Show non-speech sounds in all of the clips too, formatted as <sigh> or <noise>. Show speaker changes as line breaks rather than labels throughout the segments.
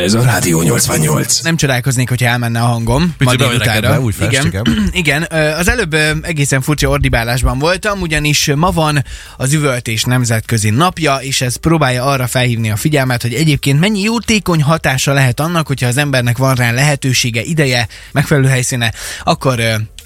Ez a Rádió 88.
Nem csodálkoznék, hogyha elmenne a hangom.
Picit
ma
be
délutára.
rekedve, úgy
igen.
igen. <clears throat>
Az előbb egészen furcsa ordibálásban voltam, ugyanis ma van az üvöltés nemzetközi napja, és ez próbálja arra felhívni a figyelmet, hogy egyébként mennyi jótékony hatása lehet annak, hogyha az embernek van rá lehetősége, ideje, megfelelő helyszíne, akkor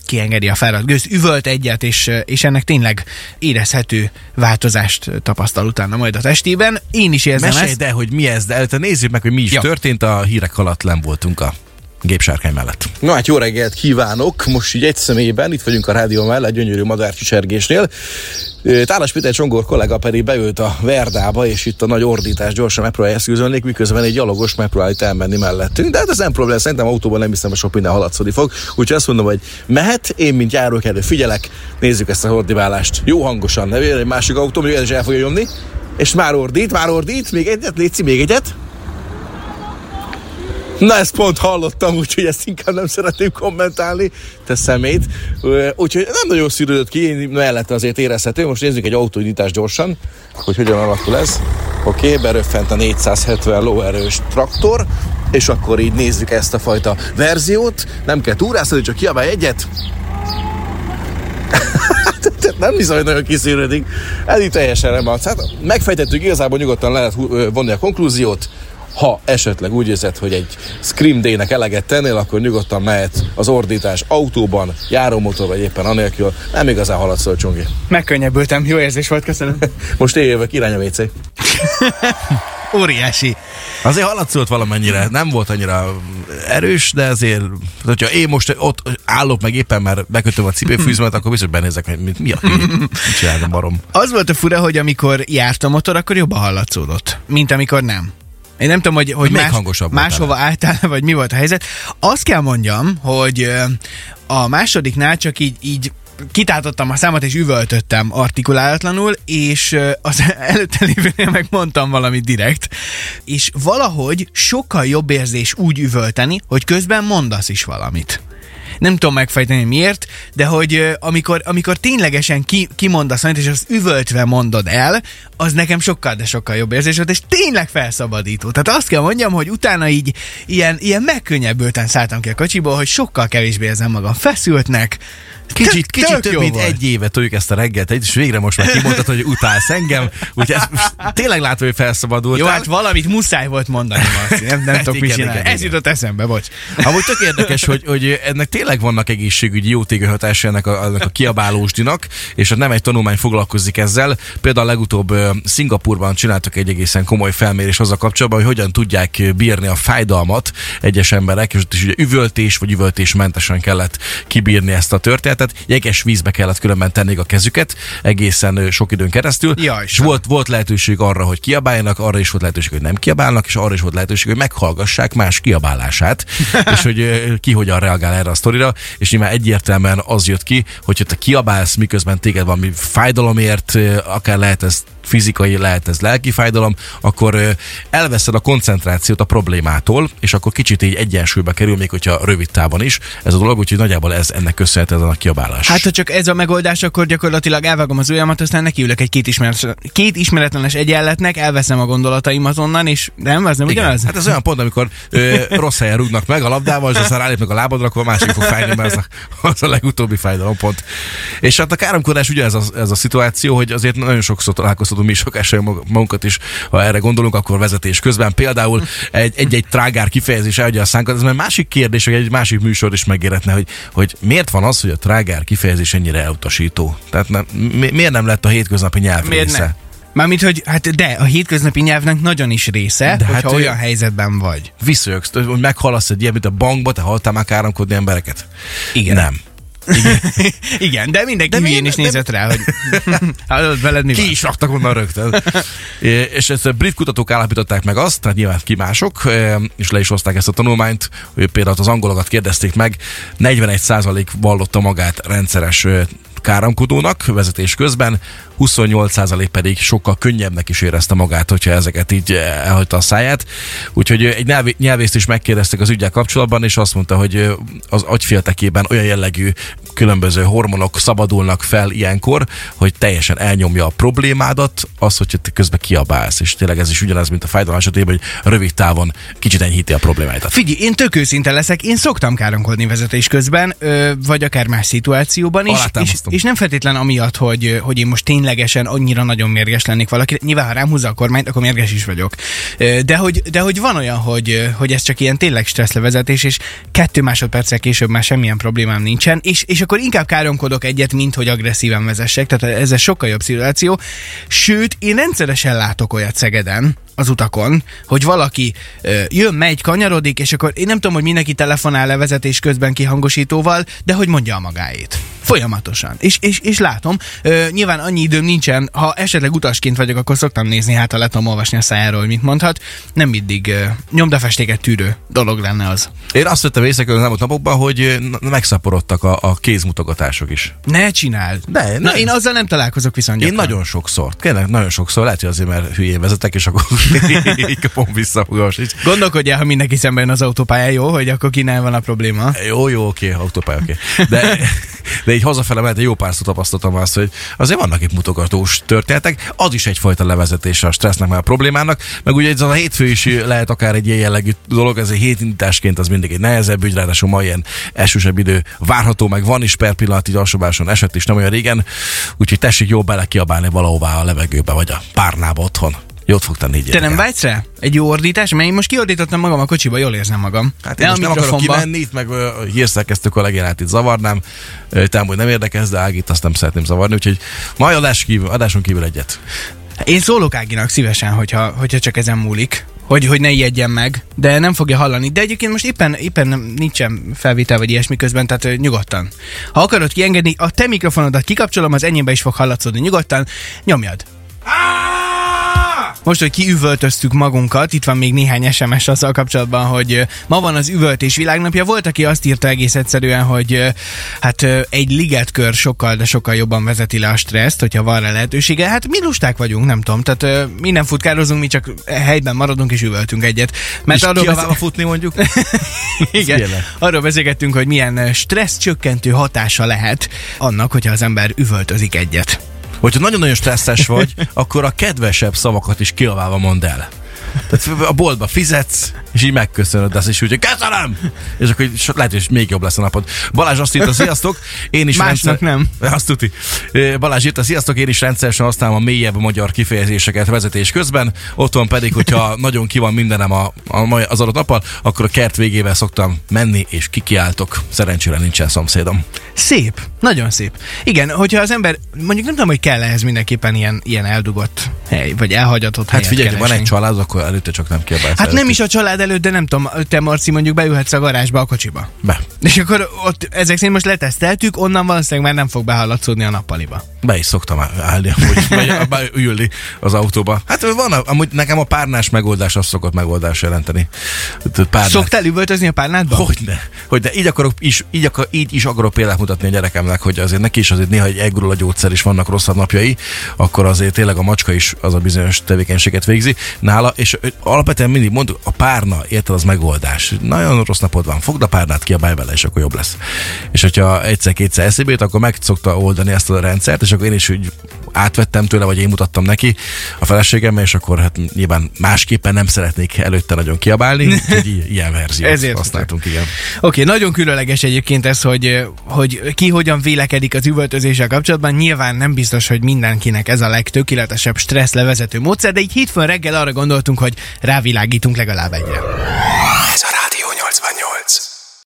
kiengedi a fáradt gőz, üvölt egyet, és, és ennek tényleg érezhető változást tapasztal utána majd a testében. Én is érzem
Mesélj,
ezt.
de hogy mi ez, de előtte nézzük meg, hogy mi is
Ja.
történt. A hírek alatt nem voltunk a gépsárkány mellett.
Na hát jó reggelt kívánok! Most így egy személyben, itt vagyunk a rádió mellett, gyönyörű madárcsicsergésnél. Tálas Péter Csongor kollega pedig beült a Verdába, és itt a nagy ordítás gyorsan megpróbálja eszközölni, miközben egy gyalogos megpróbál itt elmenni mellettünk. De hát ez nem probléma, szerintem autóban nem hiszem, hogy sok minden haladszódni fog. Úgyhogy azt mondom, hogy mehet, én mint járókelő figyelek, nézzük ezt a ordibálást. Jó hangosan, ne egy másik autó, még el is el fogja nyomni. És már ordít, már ordít, még egyet, Léci, még egyet. Na ezt pont hallottam, úgyhogy ezt inkább nem szeretném kommentálni, te szemét. Úgyhogy nem nagyon szűrődött ki, mellette azért érezhető. Most nézzük egy autónyitást gyorsan, hogy hogyan alakul ez. Oké, okay, beröffent a 470 lóerős traktor, és akkor így nézzük ezt a fajta verziót. Nem kell túrászni, csak kiabálj egyet. <laughs> Nem hiszem, hogy nagyon kiszűrődik. Ez így teljesen nem az. Hát megfejtettük, igazából nyugodtan lehet vonni a konklúziót. Ha esetleg úgy érzed, hogy egy Scream Day-nek eleget tennél, akkor nyugodtan mehet az ordítás autóban, járómotor vagy éppen anélkül. Nem igazán haladsz, hogy Csongi.
Megkönnyebbültem, jó érzés volt, köszönöm. <laughs>
Most én jövök, irány a WC. <laughs>
Óriási.
Azért haladszolt valamennyire, nem volt annyira erős, de azért, hogyha én most ott állok meg éppen, mert bekötöm a cipőfűzmet, akkor biztos benézek, hogy mi, mi a? Mit csinálom, barom?
Az volt a fura, hogy amikor járt a motor, akkor jobban hallatszódott, mint amikor nem. Én nem tudom, hogy, hogy
még
más,
hangosabb
máshova álltál, vagy mi volt a helyzet. Azt kell mondjam, hogy a másodiknál csak így, így kitáltottam a számat, és üvöltöttem artikulálatlanul, és az <laughs> előtte lévőnél meg mondtam valamit direkt, és valahogy sokkal jobb érzés úgy üvölteni, hogy közben mondasz is valamit nem tudom megfejteni miért, de hogy amikor, amikor ténylegesen ki, kimondasz valamit, és azt üvöltve mondod el, az nekem sokkal, de sokkal jobb érzés volt, és tényleg felszabadító. Tehát azt kell mondjam, hogy utána így ilyen, ilyen megkönnyebbülten szálltam ki a kocsiból, hogy sokkal kevésbé érzem magam feszültnek.
Kicsit,
Tök-
kicsit
tök
több, mint
volt.
egy éve toljuk ezt a reggelt, és végre most már kimondtad, hogy utálsz engem, úgyhogy ezt most tényleg látom, hogy felszabadultál.
Jó, hát valamit muszáj volt mondani, Marci. Nem, nem tudok mit csinálni. Ez jutott eszembe, bocs.
Amúgy tök érdekes, hogy, hogy ennek tényleg vannak egészségügyi jótékony hatásai ennek a, ennek a kiabálósdinak, és hát nem egy tanulmány foglalkozik ezzel. Például legutóbb Szingapurban csináltak egy egészen komoly felmérés azzal kapcsolatban, hogy hogyan tudják bírni a fájdalmat egyes emberek, és ott is ugye üvöltés vagy üvöltésmentesen kellett kibírni ezt a történetet. Jeges vízbe kellett különben tenni a kezüket egészen sok időn keresztül.
Jaj,
és volt, volt lehetőség arra, hogy kiabáljanak, arra is volt lehetőség, hogy nem kiabálnak, és arra is volt lehetőség, hogy meghallgassák más kiabálását, <laughs> és hogy ki hogyan reagál erre a sztorira, és nyilván egyértelműen az jött ki, hogy te kiabálsz, miközben téged valami fájdalomért, akár lehet ez fizikai, lehet ez lelki fájdalom, akkor elveszed a koncentrációt a problémától, és akkor kicsit így egyensúlyba kerül, még hogyha rövid távon is ez a dolog, úgyhogy nagyjából ez ennek köszönhető ez a kiabálás.
Hát, ha csak ez a megoldás, akkor gyakorlatilag elvágom az ujjamat, aztán nekiülök egy két, ismeret, két ismeretlenes egyenletnek, elveszem a gondolataim onnan, és nem, az nem
Igen.
ugyanaz?
Hát ez olyan pont, amikor ö, rossz helyen rúgnak meg a labdával, és aztán rálépnek a lábadra, akkor a másik fog fájni, mert az a, az a legutóbbi fájdalompont. És hát a káromkodás ugye ez a, ez a szituáció, hogy azért nagyon sokszor találkoztatunk mi is magunkat is, ha erre gondolunk, akkor vezetés közben. Például egy- egy-egy trágár kifejezés elhagyja a szánkat, ez már másik kérdés, hogy egy másik műsor is megéretne, hogy, hogy miért van az, hogy a trágár kifejezés ennyire elutasító? Tehát nem, mi, miért nem lett a hétköznapi nyelv
Miért
része?
ne? Mármint, hogy hát de a hétköznapi nyelvnek nagyon is része,
De
de
hát
hát olyan helyzetben vagy.
Visszajöksz, hogy meghallasz egy ilyen, mint a bankba, te haltál már káromkodni embereket?
Igen.
Nem.
Igen, <laughs> de mindenki
De
de hülyén is nézett rá, hogy <laughs> hallod veled mi
Ki
van?
is raktak onnan rögtön. É, és ezt a brit kutatók állapították meg azt, tehát nyilván ki mások, és le is hozták ezt a tanulmányt, hogy például az angolokat kérdezték meg, 41% vallotta magát rendszeres káromkodónak vezetés közben, 28% pedig sokkal könnyebbnek is érezte magát, hogyha ezeket így elhagyta a száját. Úgyhogy egy nyelv, nyelvészt is megkérdeztek az ügyel kapcsolatban, és azt mondta, hogy az agyféltekében olyan jellegű különböző hormonok szabadulnak fel ilyenkor, hogy teljesen elnyomja a problémádat, az, hogy te közben kiabálsz. És tényleg ez is ugyanaz, mint a fájdalom esetében, hogy rövid távon kicsit enyhíti a problémáidat.
Figyelj, én tök őszinte leszek, én szoktam káromkodni vezetés közben, vagy akár más szituációban is, és, és nem feltétlen amiatt, hogy, hogy én most ténylegesen annyira nagyon mérges lennék valaki. Nyilván, ha rám húzza a kormányt, akkor mérges is vagyok. De hogy, de hogy van olyan, hogy, hogy ez csak ilyen tényleg stresszlevezetés, és kettő másodperccel később már semmilyen problémám nincsen, és, és akkor inkább káromkodok egyet, mint hogy agresszíven vezessek, tehát ez egy sokkal jobb szituáció. Sőt, én rendszeresen látok olyat Szegeden, az utakon, hogy valaki ö, jön, megy, kanyarodik, és akkor én nem tudom, hogy mindenki telefonál levezetés közben kihangosítóval, de hogy mondja a magáét. Folyamatosan. És, és, és látom, ö, nyilván annyi időm nincsen, ha esetleg utasként vagyok, akkor szoktam nézni, hát ha le tudom olvasni a szájáról, hogy mit mondhat. Nem mindig ö, nyomdafestéket tűrő dolog lenne az.
Én azt vettem észre az elmúlt napokban, hogy megszaporodtak a, a kézmutogatások is.
Ne csináld!
Ne,
Na,
ne.
én azzal nem találkozok viszont
Én
gyakran.
nagyon sokszor, tényleg nagyon sokszor, lehet, hogy azért, mert hülyén vezetek, és akkor <laughs> így kapom vissza magam. Így,
Gondolkodj el, ha mindenki szemben az autópályán, jó, hogy akkor kinél van a probléma.
Jó, jó, oké, autópálya, oké. De, de így hazafele mert jó párszor tapasztaltam azt, hogy azért vannak itt mutogatós történetek, az is egyfajta levezetése a stressznek, meg a problémának, meg ugye ez a hétfő is lehet akár egy ilyen jellegű dolog, ez egy hétindításként az mindig egy nehezebb ügy, ráadásul ma ilyen esősebb idő várható, meg van is per pillanat, így alsóbáson esett is nem olyan régen, úgyhogy tessék jó bele kiabálni valahová a levegőbe, vagy a párnába otthon. Jót fog tenni így.
Te nem vágysz rá? Egy jó ordítás? Mert én most kiordítottam magam a kocsiba, jól érzem magam.
Hát én most nem akarok kimenni, itt meg a hírszerkesztő kollégánát itt zavarnám. Te amúgy nem érdekes, de Ágit azt nem szeretném zavarni, úgyhogy majd adás kívül, adáson kívül egyet.
Én szólok Áginak szívesen, hogyha, hogyha csak ezen múlik. Hogy, hogy ne ijedjen meg, de nem fogja hallani. De egyébként most éppen, éppen nem, nincsen felvétel vagy ilyesmi közben, tehát ö, nyugodtan. Ha akarod kiengedni, a te mikrofonodat kikapcsolom, az enyémbe is fog hallatszódni nyugodtan, nyomjad. Most, hogy kiüvöltöztük magunkat, itt van még néhány SMS azzal kapcsolatban, hogy ma van az üvöltés világnapja. Volt, aki azt írta egész egyszerűen, hogy hát egy ligetkör sokkal, de sokkal jobban vezeti le a stresszt, hogyha van rá lehetősége. Hát mi lusták vagyunk, nem tudom. Tehát mi nem futkározunk, mi csak helyben maradunk és üvöltünk egyet. Mert
És
arról
kiabálva futni mondjuk? <laughs>
igen,
Tényleg.
arról beszélgettünk, hogy milyen stressz csökkentő hatása lehet annak, hogyha az ember üvöltözik egyet.
Hogyha nagyon-nagyon stresszes vagy, <laughs> akkor a kedvesebb szavakat is kiabálva mondd el. Tehát a boltba fizetsz, és így megköszönöd ezt, és úgy, hogy köszönöm! És akkor so- lehet, hogy még jobb lesz a napod. Balázs azt írta, sziasztok, én is
Másnak nem. <laughs>
Azt tuti. Balázs írta, sziasztok, én is rendszeresen használom a mélyebb magyar kifejezéseket vezetés közben, otthon pedig, hogyha <laughs> nagyon ki van mindenem a, a, az adott nappal, akkor a kert végével szoktam menni, és kikiáltok. Szerencsére nincsen szomszédom.
Szép, nagyon szép. Igen, hogyha az ember, mondjuk nem tudom, hogy kell ehhez mindenképpen ilyen, ilyen eldugott hely, vagy elhagyatott
Hát figyelj, van egy család, akkor előtte csak nem kiabálsz.
Hát nem
előtte.
is a család előtt, de nem tudom, te Marci mondjuk beülhetsz a garázsba a kocsiba.
Be.
És akkor ott ezek szerint most leteszteltük, onnan valószínűleg már nem fog behallatszódni a nappaliba.
Be is szoktam állni, amúgy, vagy be- ülni az autóba. Hát van, amúgy nekem a párnás megoldás az szokott megoldás jelenteni. Párnát.
Szoktál üvöltözni a párnádba?
Hogyne, hogyne. Így, akarok, is, így, akar, így is akarok példát mutatni a gyerekemnek, hogy azért neki is azért néha egy elgurul a gyógyszer, és vannak rosszabb napjai, akkor azért tényleg a macska is az a bizonyos tevékenységet végzi nála, és ö, alapvetően mindig mondjuk, a párna, érted, az megoldás. Nagyon rossz napod van, fogd a párnát, kiabálj vele, és akkor jobb lesz. És hogyha egyszer-kétszer eszébe jut, akkor meg szokta oldani ezt a rendszert, és akkor én is úgy átvettem tőle, vagy én mutattam neki a feleségemmel, és akkor hát nyilván másképpen nem szeretnék előtte nagyon kiabálni, úgyhogy i- <laughs> ilyen verziót
Ezért
használtunk, igen.
Oké, okay, nagyon különleges egyébként ez, hogy, hogy ki hogyan vélekedik az üvöltözéssel kapcsolatban. Nyilván nem biztos, hogy mindenkinek ez a legtökéletesebb stressz levezető módszer, de így hétfőn reggel arra gondoltunk, hogy rávilágítunk legalább egyre.
Ez a Rádió 88.